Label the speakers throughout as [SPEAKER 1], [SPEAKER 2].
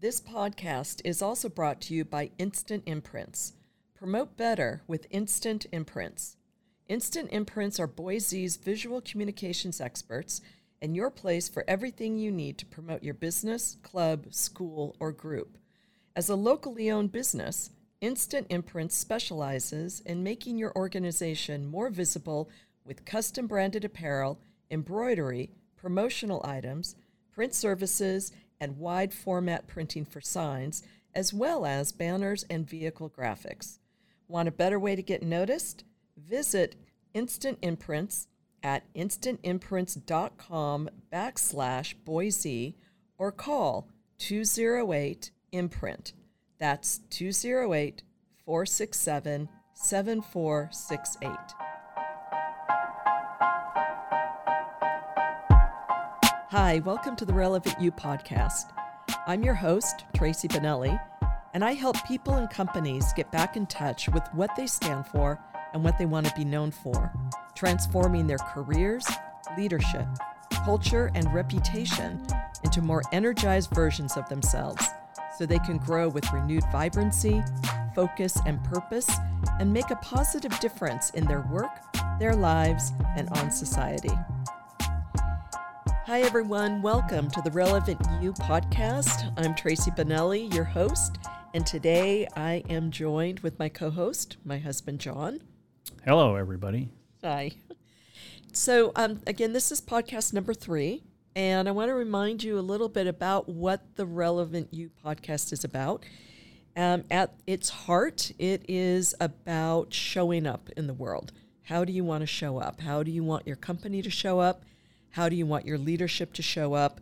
[SPEAKER 1] This podcast is also brought to you by Instant Imprints. Promote better with Instant Imprints. Instant Imprints are Boise's visual communications experts and your place for everything you need to promote your business, club, school, or group. As a locally owned business, Instant Imprints specializes in making your organization more visible with custom branded apparel, embroidery, promotional items, print services, and wide format printing for signs, as well as banners and vehicle graphics. Want a better way to get noticed? Visit Instant Imprints at instantimprints.com backslash Boise or call 208 Imprint. That's 208 467 7468. Hi, welcome to the Relevant You podcast. I'm your host, Tracy Benelli, and I help people and companies get back in touch with what they stand for and what they want to be known for, transforming their careers, leadership, culture, and reputation into more energized versions of themselves so they can grow with renewed vibrancy, focus, and purpose and make a positive difference in their work, their lives, and on society. Hi, everyone. Welcome to the Relevant You podcast. I'm Tracy Benelli, your host, and today I am joined with my co host, my husband, John.
[SPEAKER 2] Hello, everybody.
[SPEAKER 1] Hi. So, um, again, this is podcast number three, and I want to remind you a little bit about what the Relevant You podcast is about. Um, at its heart, it is about showing up in the world. How do you want to show up? How do you want your company to show up? How do you want your leadership to show up?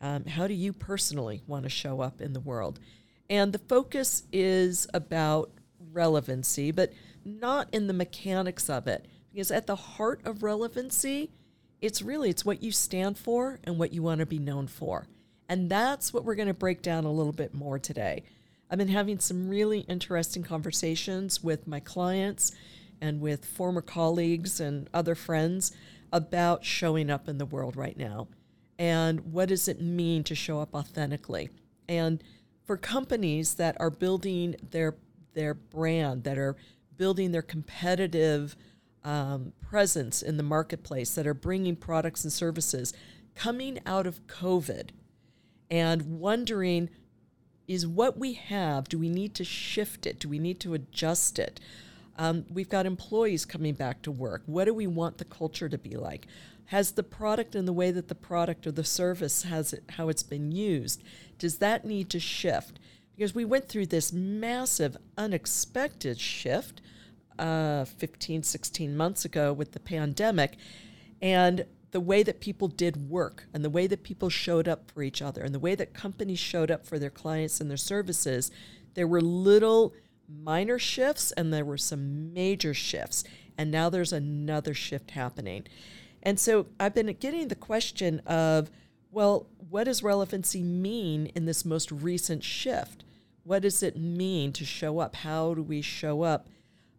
[SPEAKER 1] Um, how do you personally want to show up in the world? And the focus is about relevancy, but not in the mechanics of it. Because at the heart of relevancy, it's really it's what you stand for and what you want to be known for. And that's what we're going to break down a little bit more today. I've been having some really interesting conversations with my clients and with former colleagues and other friends about showing up in the world right now? And what does it mean to show up authentically? And for companies that are building their their brand that are building their competitive um, presence in the marketplace that are bringing products and services coming out of covid and wondering is what we have do we need to shift it? Do we need to adjust it um, we've got employees coming back to work. What do we want the culture to be like? Has the product and the way that the product or the service has it, how it's been used, does that need to shift? Because we went through this massive, unexpected shift uh, 15, 16 months ago with the pandemic. And the way that people did work and the way that people showed up for each other and the way that companies showed up for their clients and their services, there were little minor shifts and there were some major shifts. And now there's another shift happening. And so I've been getting the question of, well, what does relevancy mean in this most recent shift? What does it mean to show up? How do we show up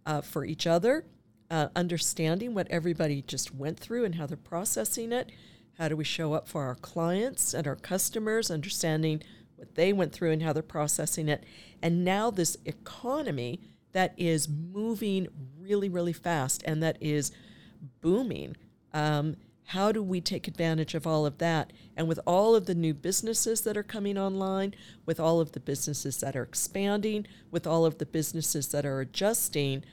[SPEAKER 1] uh, for each other? Uh, understanding what everybody just went through and how they're processing it. How do we show up for our clients and our customers? Understanding what they went through and how they're processing it. And now this economy that is moving really, really fast and that is booming. Um, how do we take advantage of all of that? And with all of the new businesses that are coming online, with all of the businesses that are expanding, with all of the businesses that are adjusting,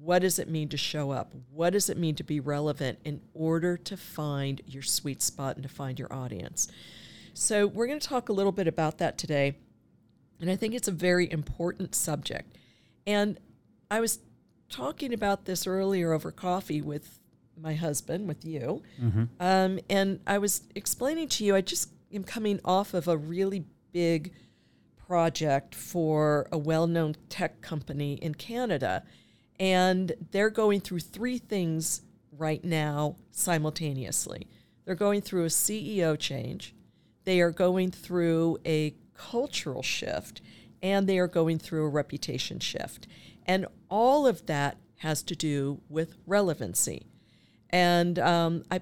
[SPEAKER 1] what does it mean to show up? What does it mean to be relevant in order to find your sweet spot and to find your audience? So, we're going to talk a little bit about that today. And I think it's a very important subject. And I was talking about this earlier over coffee with my husband, with you. Mm-hmm. Um, and I was explaining to you, I just am coming off of a really big project for a well known tech company in Canada. And they're going through three things right now simultaneously. They're going through a CEO change, they are going through a cultural shift, and they are going through a reputation shift. And all of that has to do with relevancy. And um, I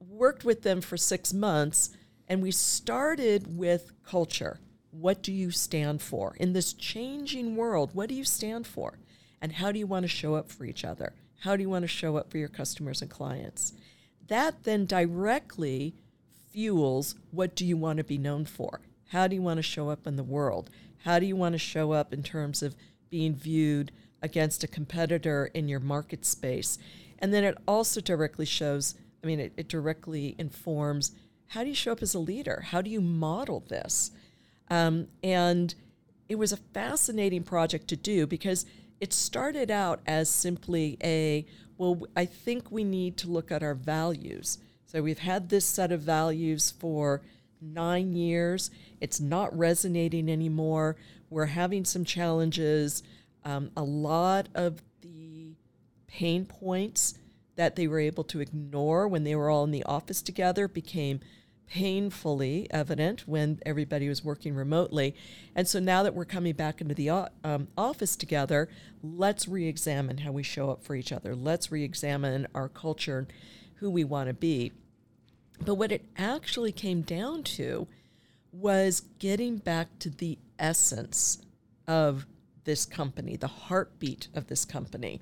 [SPEAKER 1] worked with them for six months, and we started with culture. What do you stand for? In this changing world, what do you stand for? And how do you want to show up for each other? How do you want to show up for your customers and clients? That then directly fuels what do you want to be known for? How do you want to show up in the world? How do you want to show up in terms of being viewed against a competitor in your market space? And then it also directly shows, I mean, it, it directly informs how do you show up as a leader? How do you model this? Um, and it was a fascinating project to do because it started out as simply a, well, I think we need to look at our values. So we've had this set of values for nine years. It's not resonating anymore. We're having some challenges. Um, a lot of the pain points that they were able to ignore when they were all in the office together became painfully evident when everybody was working remotely. And so now that we're coming back into the um, office together, let's re examine how we show up for each other. Let's re examine our culture, who we want to be. But what it actually came down to was getting back to the essence of this company, the heartbeat of this company.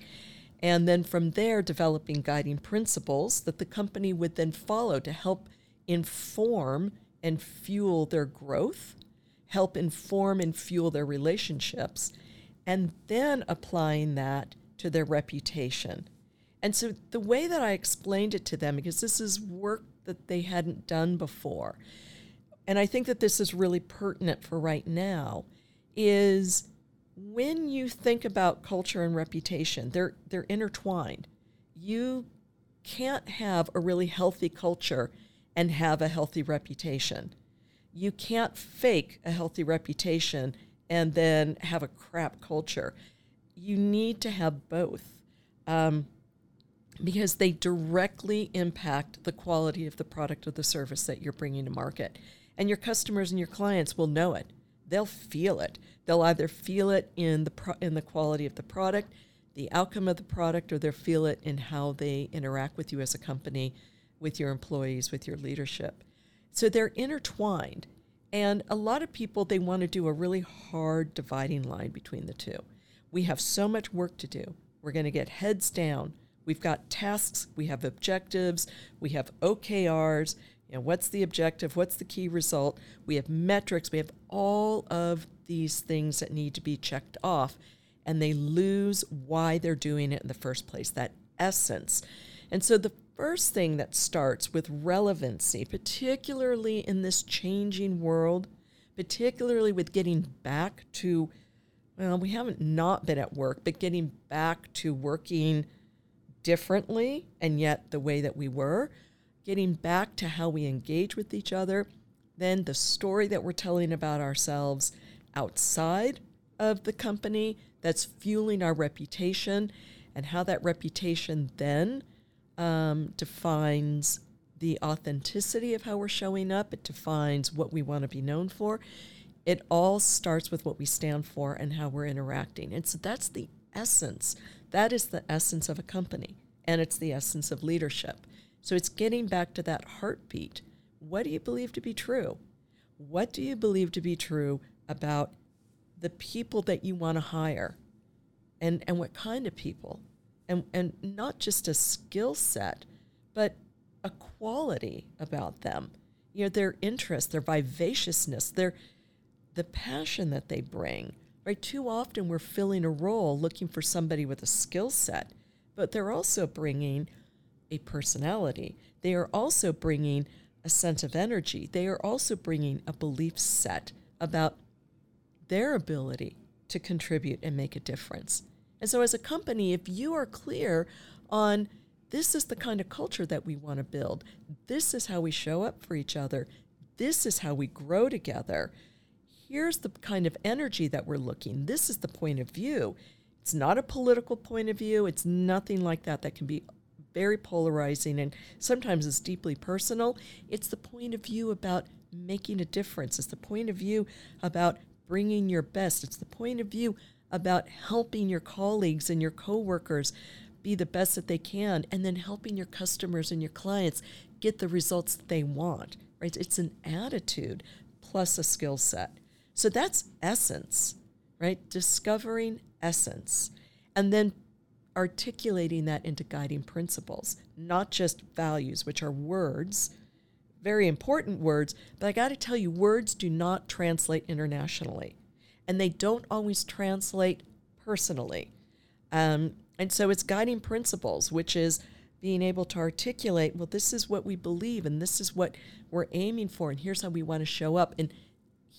[SPEAKER 1] And then from there, developing guiding principles that the company would then follow to help inform and fuel their growth, help inform and fuel their relationships, and then applying that to their reputation. And so the way that I explained it to them, because this is work that they hadn't done before, and I think that this is really pertinent for right now, is when you think about culture and reputation, they're they're intertwined. You can't have a really healthy culture and have a healthy reputation. You can't fake a healthy reputation and then have a crap culture. You need to have both um, because they directly impact the quality of the product or the service that you're bringing to market. And your customers and your clients will know it. They'll feel it. They'll either feel it in the pro- in the quality of the product, the outcome of the product, or they'll feel it in how they interact with you as a company with your employees, with your leadership. So they're intertwined. And a lot of people, they want to do a really hard dividing line between the two. We have so much work to do. We're going to get heads down. We've got tasks, we have objectives, we have OKRs. You know, what's the objective? What's the key result? We have metrics. We have all of these things that need to be checked off, and they lose why they're doing it in the first place, that essence. And so the first thing that starts with relevancy, particularly in this changing world, particularly with getting back to, well, we haven't not been at work, but getting back to working differently and yet the way that we were, getting back to how we engage with each other, then the story that we're telling about ourselves outside of the company that's fueling our reputation, and how that reputation then um, defines the authenticity of how we're showing up. It defines what we want to be known for. It all starts with what we stand for and how we're interacting. And so that's the essence. That is the essence of a company, and it's the essence of leadership. So it's getting back to that heartbeat. What do you believe to be true? What do you believe to be true about the people that you want to hire? And, and what kind of people? and, and not just a skill set, but a quality about them. You know, their interest, their vivaciousness, their the passion that they bring. Right? Too often we're filling a role looking for somebody with a skill set, but they're also bringing a personality. They are also bringing a sense of energy. They are also bringing a belief set about their ability to contribute and make a difference. And so, as a company, if you are clear on this is the kind of culture that we want to build, this is how we show up for each other, this is how we grow together, here's the kind of energy that we're looking. This is the point of view. It's not a political point of view. It's nothing like that that can be very polarizing and sometimes it's deeply personal. It's the point of view about making a difference. It's the point of view about bringing your best. It's the point of view about helping your colleagues and your coworkers be the best that they can and then helping your customers and your clients get the results that they want. Right? It's an attitude plus a skill set. So that's essence, right? Discovering essence and then articulating that into guiding principles, not just values, which are words, very important words, but I got to tell you, words do not translate internationally, and they don't always translate personally. Um, and so it's guiding principles, which is being able to articulate, well, this is what we believe, and this is what we're aiming for, and here's how we want to show up, and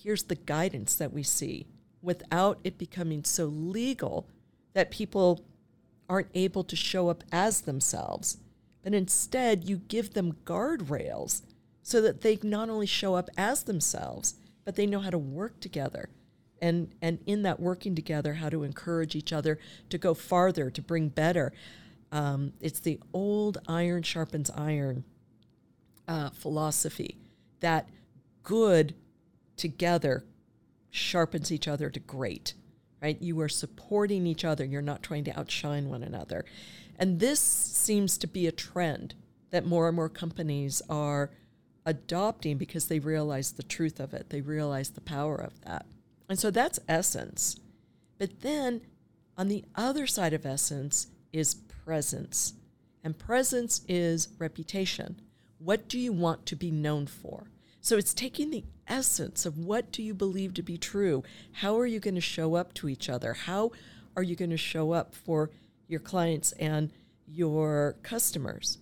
[SPEAKER 1] here's the guidance that we see without it becoming so legal that people aren't able to show up as themselves. But instead, you give them guardrails so that they not only show up as themselves, but they know how to work together. And, and in that working together, how to encourage each other to go farther, to bring better. Um, it's the old iron sharpens iron uh, philosophy that good together sharpens each other to great, right? You are supporting each other. You're not trying to outshine one another. And this seems to be a trend that more and more companies are adopting because they realize the truth of it. They realize the power of that. And so that's essence. But then on the other side of essence is presence. And presence is reputation. What do you want to be known for? So it's taking the essence of what do you believe to be true? How are you going to show up to each other? How are you going to show up for your clients and your customers?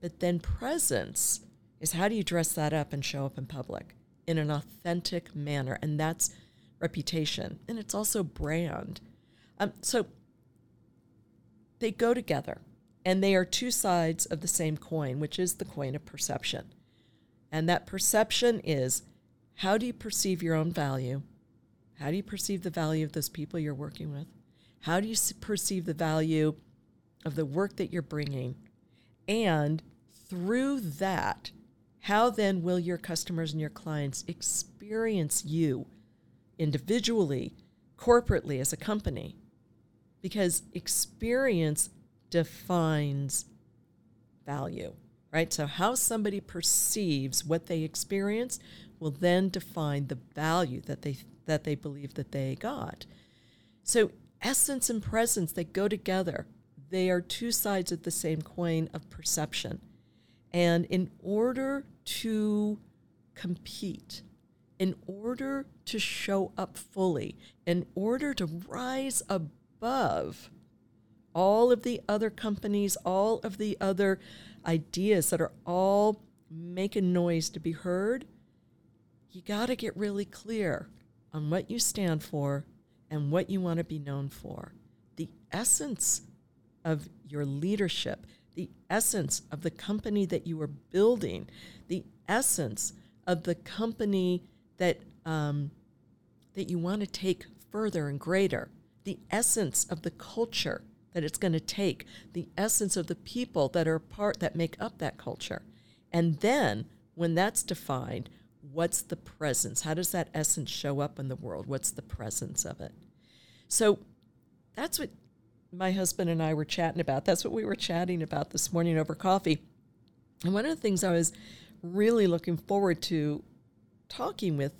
[SPEAKER 1] But then presence is how do you dress that up and show up in public in an authentic manner? And that's reputation. And it's also brand. Um, so they go together and they are two sides of the same coin, which is the coin of perception. And that perception is how do you perceive your own value? How do you perceive the value of those people you're working with? How do you perceive the value of the work that you're bringing? And through that, how then will your customers and your clients experience you individually, corporately, as a company? Because experience defines value, right? So, how somebody perceives what they experience will then define the value that they that they believe that they got. So, essence and presence they go together. They are two sides of the same coin of perception. And in order to compete, in order to show up fully, in order to rise above all of the other companies, all of the other ideas that are all making noise to be heard, you got to get really clear on what you stand for and what you want to be known for. The essence of your leadership, the essence of the company that you are building, the essence of the company that um, that you want to take further and greater, the essence of the culture that it's going to take, the essence of the people that are part that make up that culture. And then when that's defined, what's the presence? How does that essence show up in the world? What's the presence of it? So that's what my husband and I were chatting about. That's what we were chatting about this morning over coffee. And one of the things I was really looking forward to talking with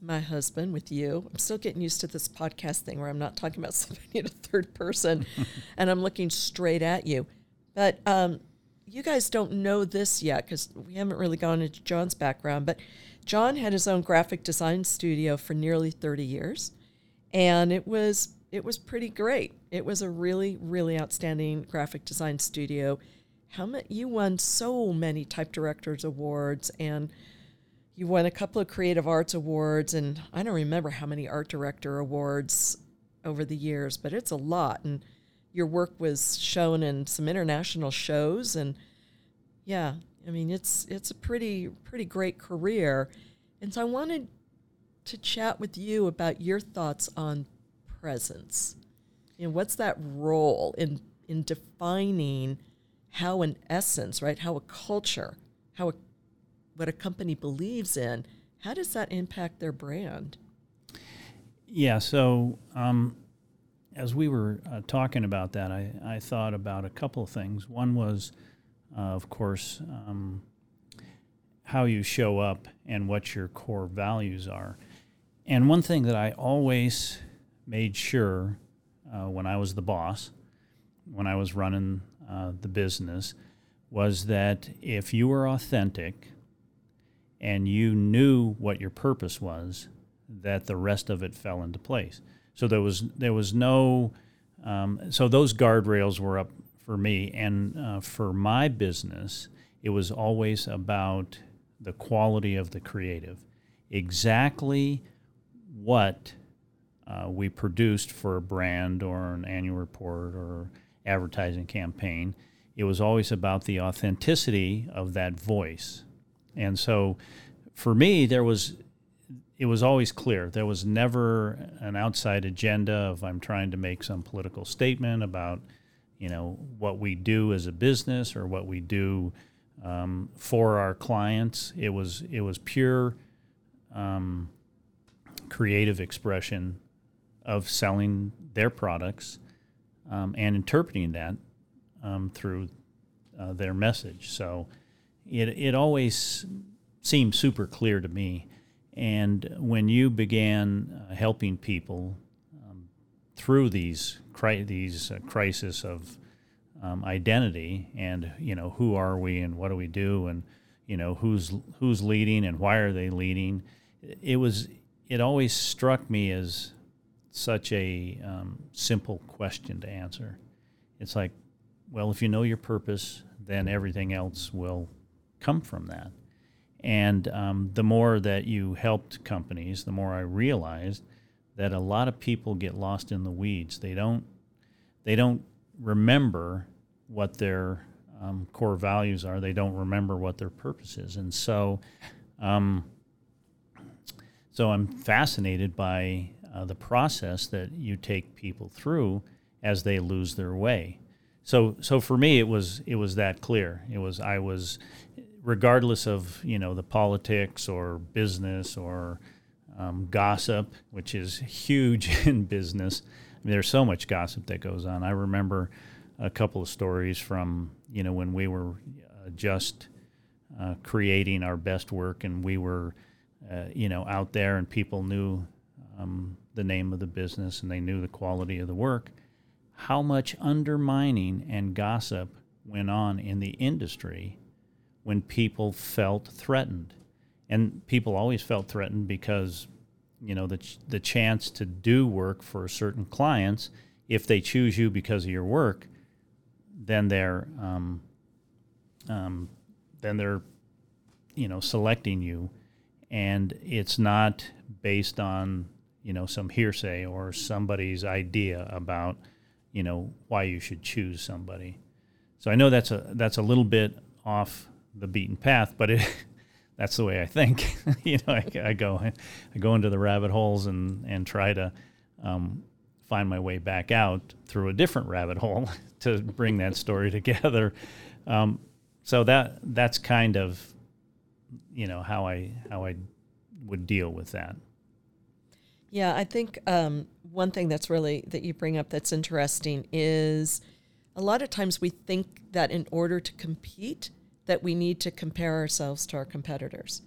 [SPEAKER 1] my husband, with you, I'm still getting used to this podcast thing where I'm not talking about somebody in a third person and I'm looking straight at you. But um, you guys don't know this yet because we haven't really gone into John's background. But John had his own graphic design studio for nearly 30 years. And it was it was pretty great. It was a really, really outstanding graphic design studio. How many you won so many type directors awards and you won a couple of creative arts awards and I don't remember how many art director awards over the years, but it's a lot and your work was shown in some international shows and yeah, I mean it's it's a pretty pretty great career. And so I wanted to chat with you about your thoughts on presence. You know, what's that role in in defining how an essence, right? How a culture, how a, what a company believes in, how does that impact their brand?
[SPEAKER 2] Yeah. So um, as we were uh, talking about that, I, I thought about a couple of things. One was, uh, of course, um, how you show up and what your core values are. And one thing that I always made sure uh, when I was the boss, when I was running uh, the business, was that if you were authentic and you knew what your purpose was, that the rest of it fell into place. So there was there was no um, so those guardrails were up for me and uh, for my business. It was always about the quality of the creative, exactly what uh, we produced for a brand or an annual report or advertising campaign. It was always about the authenticity of that voice. And so for me, there was it was always clear. There was never an outside agenda of I'm trying to make some political statement about, you know, what we do as a business or what we do um, for our clients. It was it was pure um, creative expression of selling their products um, and interpreting that um, through uh, their message. So it it always seemed super clear to me. And when you began uh, helping people um, through these cri- these uh, crisis of um, identity and you know who are we and what do we do and you know who's who's leading and why are they leading it was it always struck me as such a um, simple question to answer it's like well if you know your purpose then everything else will come from that and um, the more that you helped companies the more i realized that a lot of people get lost in the weeds they don't they don't remember what their um, core values are. They don't remember what their purpose is, and so, um, so I'm fascinated by uh, the process that you take people through as they lose their way. So, so for me, it was it was that clear. It was I was, regardless of you know the politics or business or um, gossip, which is huge in business. I mean, there's so much gossip that goes on. I remember a couple of stories from you know when we were uh, just uh, creating our best work and we were uh, you know out there and people knew um, the name of the business and they knew the quality of the work how much undermining and gossip went on in the industry when people felt threatened and people always felt threatened because you know the ch- the chance to do work for certain clients if they choose you because of your work then they're um, um, then they're you know selecting you, and it's not based on you know some hearsay or somebody's idea about you know why you should choose somebody. So I know that's a that's a little bit off the beaten path, but it that's the way I think. you know, I, I, go I go into the rabbit holes and and try to um, find my way back out through a different rabbit hole to bring that story together. Um, so that that's kind of you know how I how I would deal with that.
[SPEAKER 1] Yeah, I think um, one thing that's really that you bring up that's interesting is a lot of times we think that in order to compete that we need to compare ourselves to our competitors,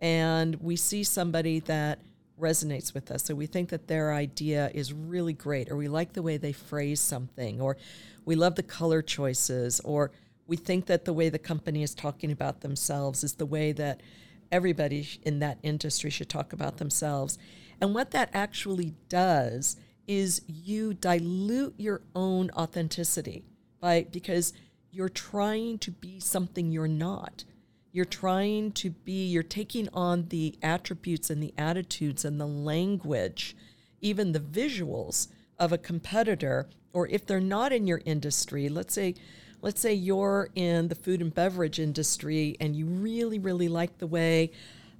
[SPEAKER 1] and we see somebody that resonates with us. So we think that their idea is really great, or we like the way they phrase something, or we love the color choices, or we think that the way the company is talking about themselves is the way that everybody in that industry should talk about themselves. And what that actually does is you dilute your own authenticity by because you're trying to be something you're not. You're trying to be, you're taking on the attributes and the attitudes and the language, even the visuals of a competitor, or if they're not in your industry, let's say, let's say you're in the food and beverage industry and you really, really like the way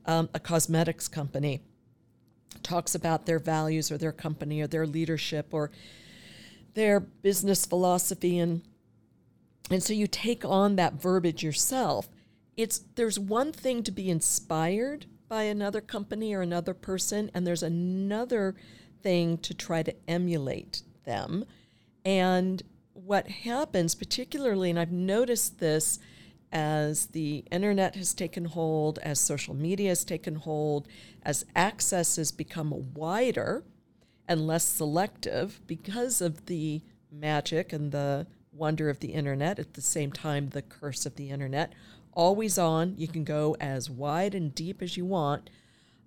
[SPEAKER 1] um, a cosmetics company talks about their values or their company or their leadership or their business philosophy and and so you take on that verbiage yourself. It's there's one thing to be inspired by another company or another person and there's another thing to try to emulate them. And what happens particularly and I've noticed this as the internet has taken hold as social media has taken hold as access has become wider and less selective because of the magic and the wonder of the internet, at the same time, the curse of the internet. Always on, you can go as wide and deep as you want.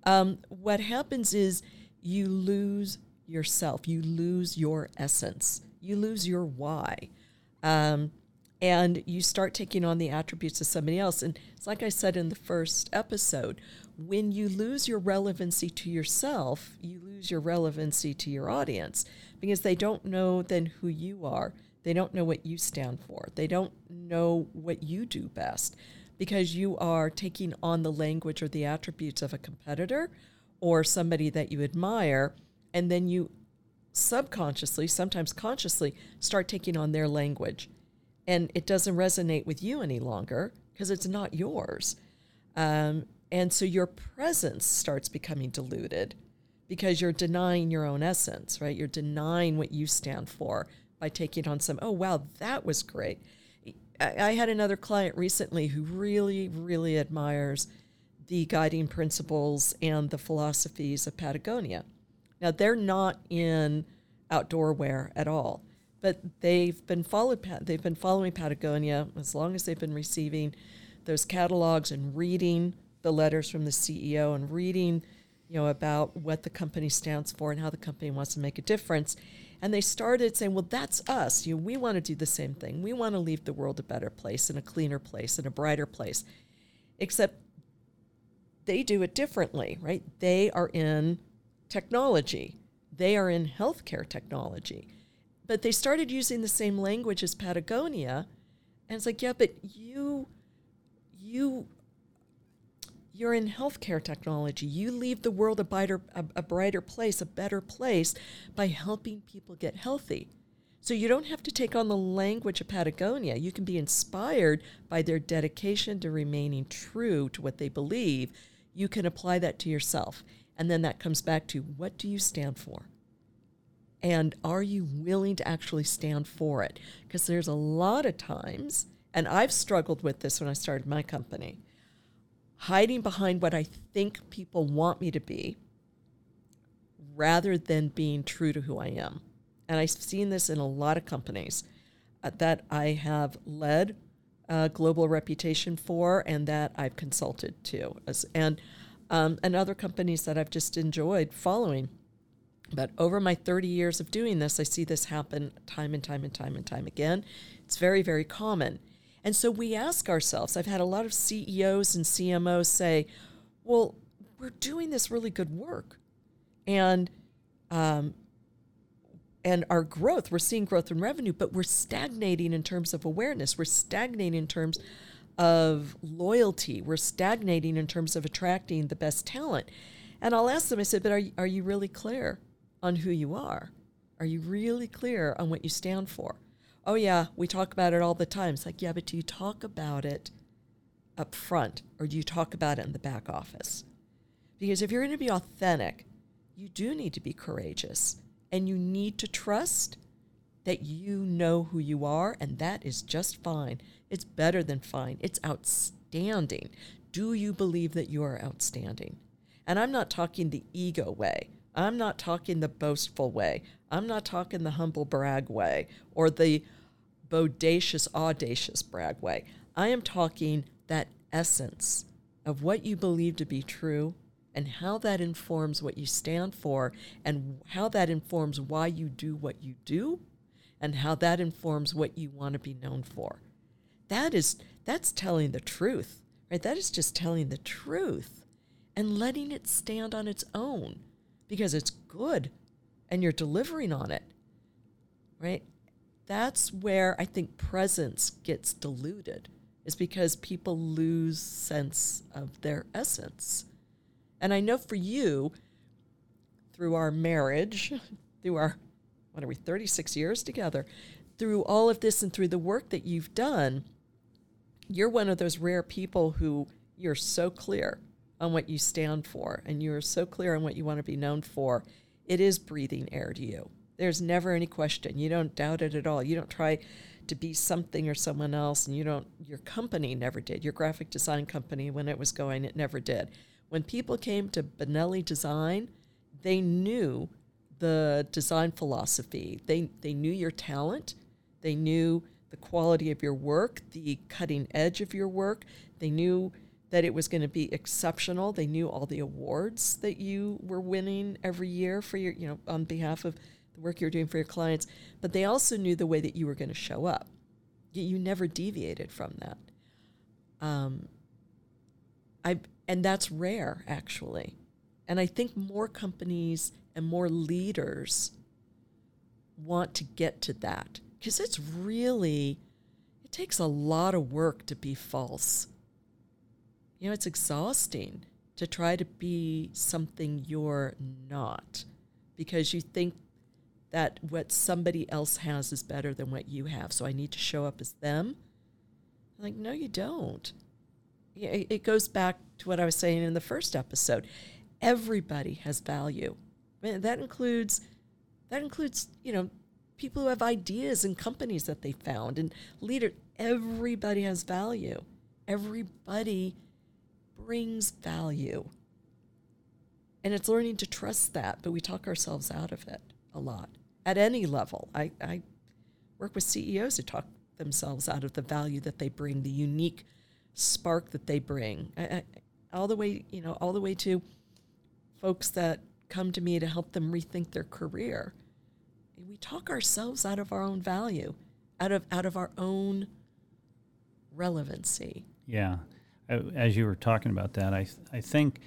[SPEAKER 1] Um, what happens is you lose yourself, you lose your essence, you lose your why. Um, and you start taking on the attributes of somebody else. And it's like I said in the first episode when you lose your relevancy to yourself, you lose your relevancy to your audience because they don't know then who you are. They don't know what you stand for. They don't know what you do best because you are taking on the language or the attributes of a competitor or somebody that you admire. And then you subconsciously, sometimes consciously, start taking on their language. And it doesn't resonate with you any longer because it's not yours. Um, and so your presence starts becoming diluted because you're denying your own essence, right? You're denying what you stand for by taking on some, oh, wow, that was great. I, had another client recently who really, really admires the guiding principles and the philosophies of Patagonia. Now, they're not in outdoor wear at all, but they've been followed. They've been following Patagonia as long as they've been receiving those catalogs and reading the letters from the CEO and reading, you know, about what the company stands for and how the company wants to make a difference. And they started saying, well, that's us. You know, we want to do the same thing. We want to leave the world a better place and a cleaner place and a brighter place. Except they do it differently, right? They are in technology. They are in healthcare technology. But they started using the same language as Patagonia. And it's like, yeah, but you you you're in healthcare technology. You leave the world a brighter, a, a, brighter place, a better place by helping people get healthy. So you don't have to take on the language of Patagonia. You can be inspired by their dedication to remaining true to what they believe. You can apply that to yourself. And then that comes back to what do you stand for? And are you willing to actually stand for it? Because there's a lot of times, and I've struggled with this when I started my company hiding behind what I think people want me to be rather than being true to who I am. And I've seen this in a lot of companies uh, that I have led a global reputation for and that I've consulted to. As, and, um, and other companies that I've just enjoyed following. But over my 30 years of doing this, I see this happen time and time and time and time again. It's very, very common. And so we ask ourselves, I've had a lot of CEOs and CMOs say, well, we're doing this really good work. And um, and our growth, we're seeing growth in revenue, but we're stagnating in terms of awareness. We're stagnating in terms of loyalty. We're stagnating in terms of attracting the best talent. And I'll ask them, I said, but are, are you really clear on who you are? Are you really clear on what you stand for? Oh yeah, we talk about it all the time. It's like, yeah, but do you talk about it up front or do you talk about it in the back office? Because if you're going to be authentic, you do need to be courageous and you need to trust that you know who you are, and that is just fine. It's better than fine, it's outstanding. Do you believe that you are outstanding? And I'm not talking the ego way. I'm not talking the boastful way. I'm not talking the humble brag way or the bodacious, audacious brag way. I am talking that essence of what you believe to be true and how that informs what you stand for and how that informs why you do what you do and how that informs what you want to be known for. That is that's telling the truth, right? That is just telling the truth and letting it stand on its own because it's good and you're delivering on it. Right? That's where I think presence gets diluted, is because people lose sense of their essence. And I know for you, through our marriage, through our, what are we, 36 years together, through all of this and through the work that you've done, you're one of those rare people who you're so clear on what you stand for and you're so clear on what you want to be known for. It is breathing air to you. There's never any question. You don't doubt it at all. You don't try to be something or someone else and you don't your company never did. Your graphic design company when it was going it never did. When people came to Benelli Design, they knew the design philosophy. They they knew your talent. They knew the quality of your work, the cutting edge of your work. They knew that it was going to be exceptional. They knew all the awards that you were winning every year for your, you know, on behalf of the work you're doing for your clients. But they also knew the way that you were going to show up. You, you never deviated from that. Um, I and that's rare actually, and I think more companies and more leaders want to get to that because it's really it takes a lot of work to be false you know, it's exhausting to try to be something you're not because you think that what somebody else has is better than what you have. So I need to show up as them. like, no, you don't. It goes back to what I was saying in the first episode. Everybody has value. that includes that includes, you know, people who have ideas and companies that they found and leader. Everybody has value. Everybody brings value. And it's learning to trust that, but we talk ourselves out of it a lot at any level. I, I work with CEOs who talk themselves out of the value that they bring, the unique spark that they bring, I, I, all the way, you know, all the way to folks that come to me to help them rethink their career. We talk ourselves out of our own value, out of out of our own relevancy.
[SPEAKER 2] Yeah, as you were talking about that, I, I think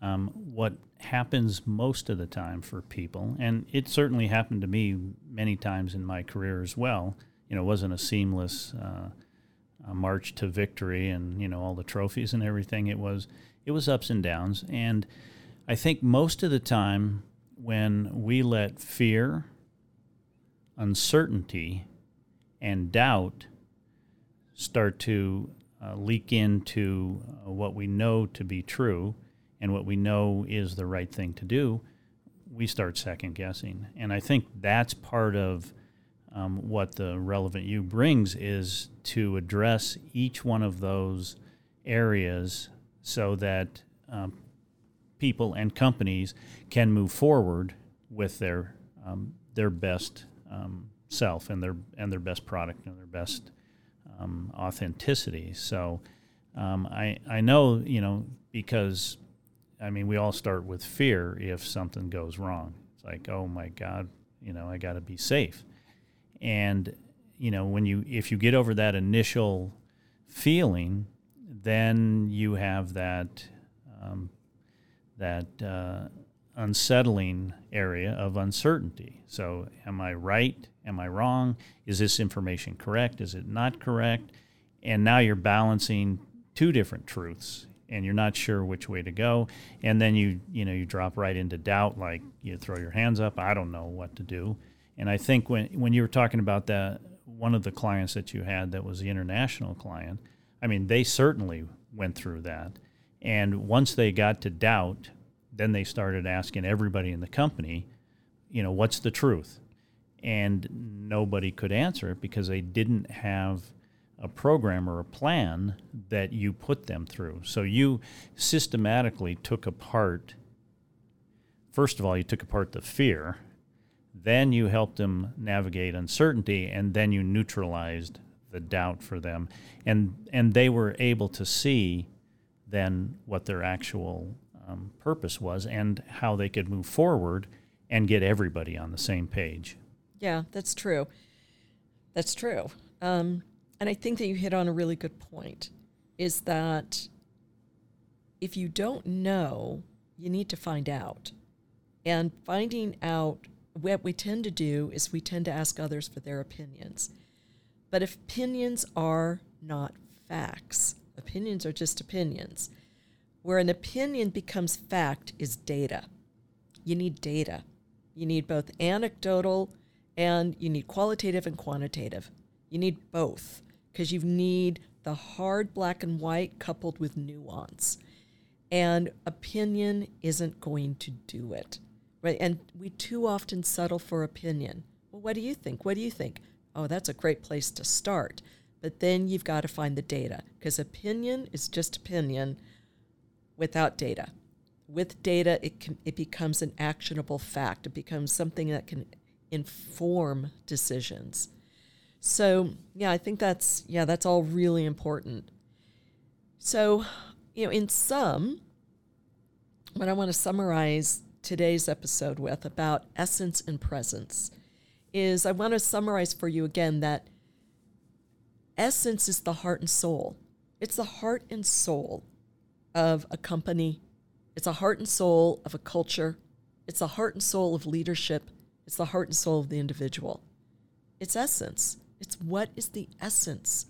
[SPEAKER 2] um, what happens most of the time for people, and it certainly happened to me many times in my career as well. You know, it wasn't a seamless uh, march to victory and you know all the trophies and everything. It was it was ups and downs, and I think most of the time when we let fear, uncertainty, and doubt start to uh, leak into uh, what we know to be true and what we know is the right thing to do, we start second guessing. And I think that's part of um, what the relevant you brings is to address each one of those areas so that um, people and companies can move forward with their um, their best um, self and their and their best product and their best um, authenticity. So um, I I know you know because I mean we all start with fear if something goes wrong. It's like oh my God, you know I got to be safe, and you know when you if you get over that initial feeling, then you have that um, that uh, unsettling area of uncertainty. So, am I right? Am I wrong? Is this information correct? Is it not correct? And now you're balancing two different truths and you're not sure which way to go and then you you know you drop right into doubt like you throw your hands up i don't know what to do and i think when when you were talking about that one of the clients that you had that was the international client i mean they certainly went through that and once they got to doubt then they started asking everybody in the company, you know, what's the truth? And nobody could answer it because they didn't have a program or a plan that you put them through. So you systematically took apart, first of all, you took apart the fear, then you helped them navigate uncertainty, and then you neutralized the doubt for them. And, and they were able to see then what their actual um, purpose was and how they could move forward and get everybody on the same page.
[SPEAKER 1] Yeah, that's true. That's true. Um, and I think that you hit on a really good point is that if you don't know, you need to find out. And finding out, what we tend to do is we tend to ask others for their opinions. But if opinions are not facts, opinions are just opinions. Where an opinion becomes fact is data. you need data. You need both anecdotal and you need qualitative and quantitative. You need both because you need the hard black and white coupled with nuance. And opinion isn't going to do it. Right? And we too often settle for opinion. Well, what do you think? What do you think? Oh, that's a great place to start. But then you've got to find the data because opinion is just opinion without data. With data, it, can, it becomes an actionable fact. It becomes something that can inform decisions. So, yeah, I think that's yeah, that's all really important. So, you know, in sum, what I want to summarize today's episode with about essence and presence is I want to summarize for you again that essence is the heart and soul. It's the heart and soul of a company. It's a heart and soul of a culture. It's the heart and soul of leadership. It's the heart and soul of the individual. It's essence. It's what is the essence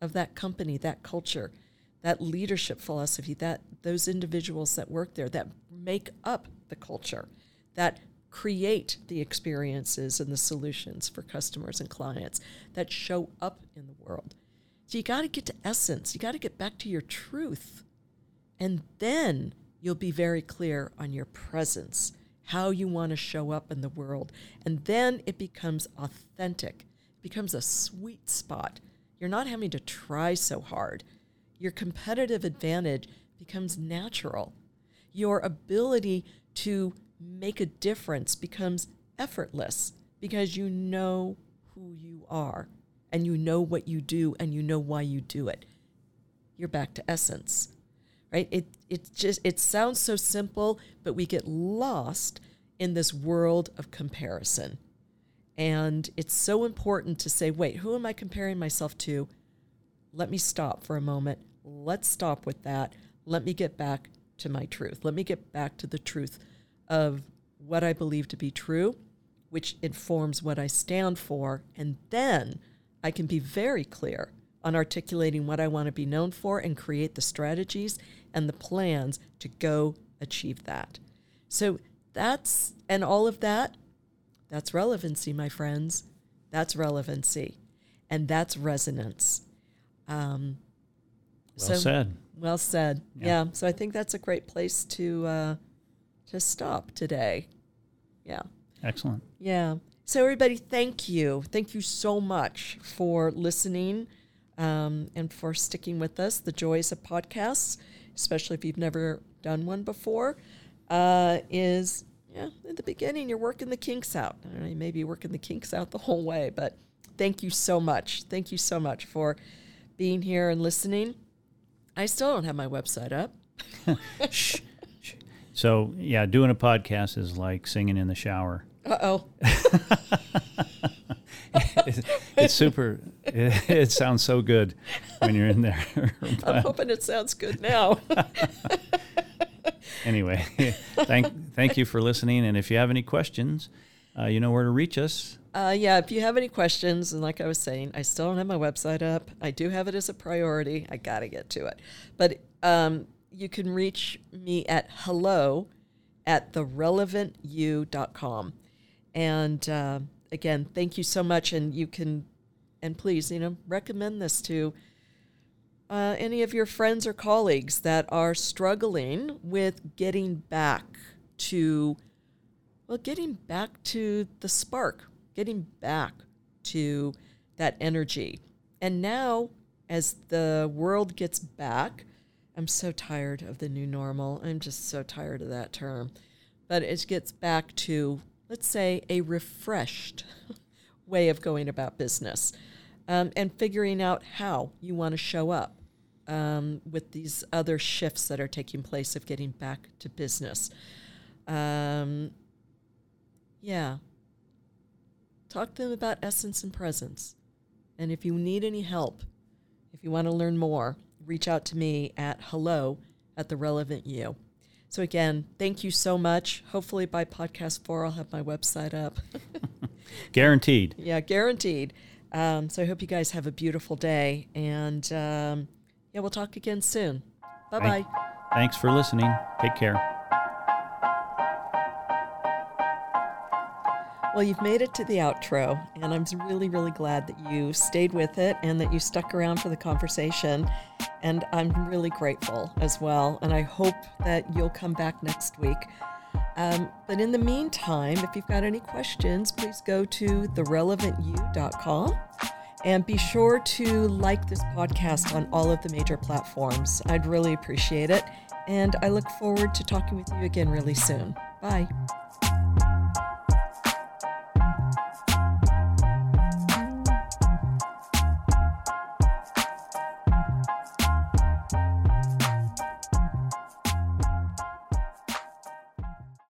[SPEAKER 1] of that company, that culture, that leadership philosophy, that those individuals that work there that make up the culture, that create the experiences and the solutions for customers and clients that show up in the world. So you got to get to essence. You got to get back to your truth. And then you'll be very clear on your presence, how you want to show up in the world. And then it becomes authentic becomes a sweet spot. You're not having to try so hard. Your competitive advantage becomes natural. Your ability to make a difference becomes effortless because you know who you are and you know what you do and you know why you do it. You're back to essence. Right? It it just it sounds so simple, but we get lost in this world of comparison. And it's so important to say, wait, who am I comparing myself to? Let me stop for a moment. Let's stop with that. Let me get back to my truth. Let me get back to the truth of what I believe to be true, which informs what I stand for. And then I can be very clear on articulating what I want to be known for and create the strategies and the plans to go achieve that. So that's, and all of that that's relevancy, my friends. That's relevancy. And that's resonance. Um,
[SPEAKER 2] well so, said.
[SPEAKER 1] Well said. Yeah. yeah. So I think that's a great place to uh, to stop today. Yeah.
[SPEAKER 2] Excellent.
[SPEAKER 1] Yeah. So everybody, thank you. Thank you so much for listening um, and for sticking with us. The joys of podcasts, especially if you've never done one before, uh, is yeah, in the beginning, you're working the kinks out. I don't know, you may be working the kinks out the whole way, but thank you so much. Thank you so much for being here and listening. I still don't have my website up.
[SPEAKER 2] Shh. So, yeah, doing a podcast is like singing in the shower.
[SPEAKER 1] Uh oh.
[SPEAKER 2] it's super. It, it, sounds so good when you're in there.
[SPEAKER 1] I'm hoping it sounds good now
[SPEAKER 2] anyway, thank thank you for listening. And if you have any questions, uh, you know where to reach us.
[SPEAKER 1] Uh, yeah, if you have any questions, and like I was saying, I still don't have my website up. I do have it as a priority. I got to get to it. But um, you can reach me at hello at therelevantyou.com. And uh, again, thank you so much. And you can, and please, you know, recommend this to uh, any of your friends or colleagues that are struggling with getting back to, well, getting back to the spark, getting back to that energy. And now, as the world gets back, I'm so tired of the new normal. I'm just so tired of that term. But it gets back to, let's say, a refreshed way of going about business um, and figuring out how you want to show up um, with these other shifts that are taking place of getting back to business. Um, yeah. Talk to them about essence and presence. And if you need any help, if you want to learn more, reach out to me at hello at the relevant you. So again, thank you so much. Hopefully by podcast four, I'll have my website up.
[SPEAKER 2] guaranteed.
[SPEAKER 1] Yeah, guaranteed. Um, so I hope you guys have a beautiful day and um, yeah, we'll talk again soon. Bye bye.
[SPEAKER 2] Thanks for listening. Take care.
[SPEAKER 1] Well, you've made it to the outro, and I'm really, really glad that you stayed with it and that you stuck around for the conversation. And I'm really grateful as well. And I hope that you'll come back next week. Um, but in the meantime, if you've got any questions, please go to therelevantyou.com and be sure to like this podcast on all of the major platforms. I'd really appreciate it. And I look forward to talking with you again really soon. Bye.